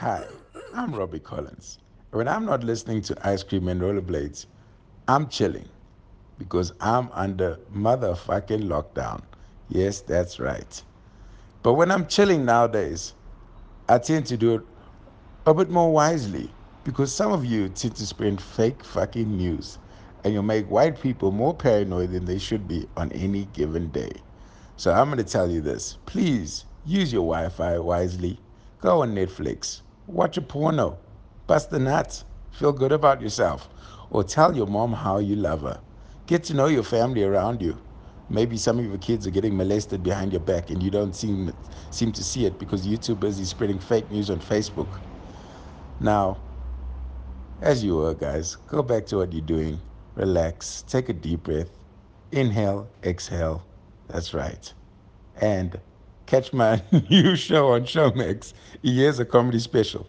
Hi, I'm Robby Collins. When I'm not listening to Ice Cream and Rollerblades, I'm chilling because I'm under motherfucking lockdown. Yes, that's right. But when I'm chilling nowadays, I tend to do it a bit more wisely because some of you tend to spread fake fucking news and you make white people more paranoid than they should be on any given day. So I'm going to tell you this. Please use your Wi Fi wisely. Go on Netflix, watch a porno, bust the nuts, feel good about yourself, or tell your mom how you love her. Get to know your family around you. Maybe some of your kids are getting molested behind your back and you don't seem, seem to see it because you're too busy spreading fake news on Facebook. Now, as you were, guys, go back to what you're doing. Relax, take a deep breath, inhale, exhale. That's right. And catch my new show on Showmax. Here's a comedy special.